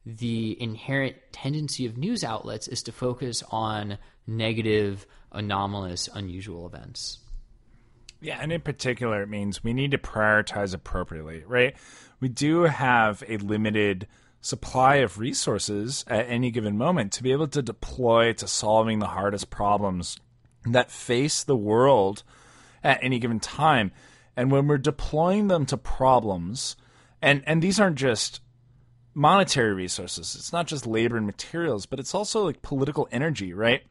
Speaker 2: the inherent tendency of news outlets is to focus on negative, anomalous, unusual events.
Speaker 1: Yeah, and in particular, it means we need to prioritize appropriately, right? We do have a limited supply of resources at any given moment to be able to deploy to solving the hardest problems that face the world at any given time. And when we're deploying them to problems, and, and these aren't just monetary resources, it's not just labor and materials, but it's also like political energy, right?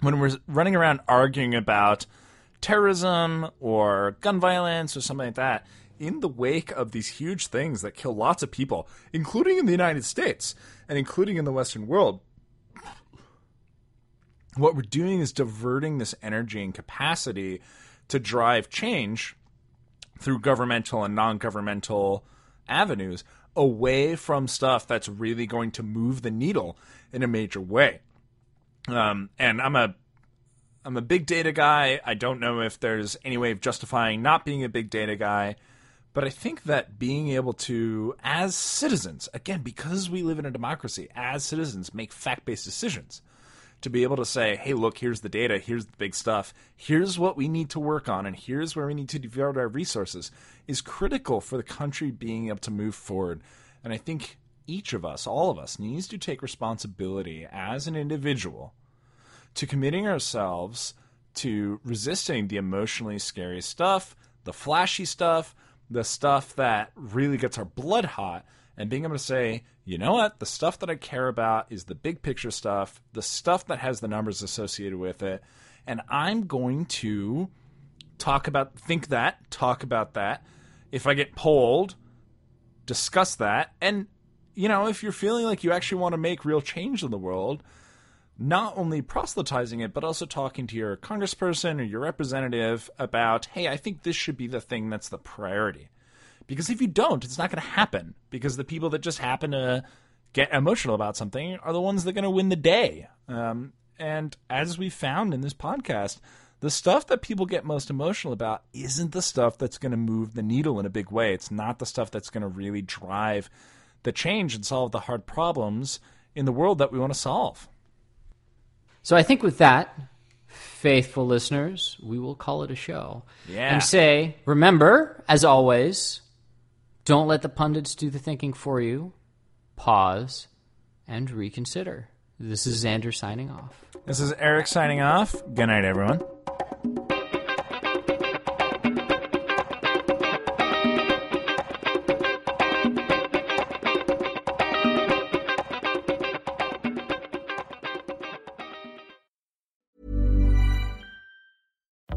Speaker 1: When we're running around arguing about terrorism or gun violence or something like that, in the wake of these huge things that kill lots of people, including in the United States and including in the Western world, what we're doing is diverting this energy and capacity to drive change through governmental and non governmental avenues away from stuff that's really going to move the needle in a major way. Um, and I'm a I'm a big data guy. I don't know if there's any way of justifying not being a big data guy, but I think that being able to, as citizens, again, because we live in a democracy, as citizens, make fact based decisions. To be able to say, hey, look, here's the data, here's the big stuff, here's what we need to work on, and here's where we need to devote our resources is critical for the country being able to move forward. And I think each of us, all of us, needs to take responsibility as an individual to committing ourselves to resisting the emotionally scary stuff, the flashy stuff, the stuff that really gets our blood hot, and being able to say, you know what, the stuff that I care about is the big picture stuff, the stuff that has the numbers associated with it, and I'm going to talk about, think that, talk about that. If I get polled, discuss that, and you know, if you're feeling like you actually want to make real change in the world, not only proselytizing it, but also talking to your congressperson or your representative about, hey, I think this should be the thing that's the priority. Because if you don't, it's not going to happen. Because the people that just happen to get emotional about something are the ones that are going to win the day. Um, and as we found in this podcast, the stuff that people get most emotional about isn't the stuff that's going to move the needle in a big way. It's not the stuff that's going to really drive the change and solve the hard problems in the world that we want to solve.
Speaker 2: So I think with that, faithful listeners, we will call it a show.
Speaker 1: Yeah.
Speaker 2: And say, remember, as always, don't let the pundits do the thinking for you. Pause and reconsider. This is Xander signing off.
Speaker 1: This is Eric signing off. Good night, everyone.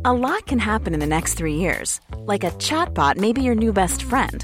Speaker 6: A lot can happen in the next three years. Like a chatbot may be your new best friend.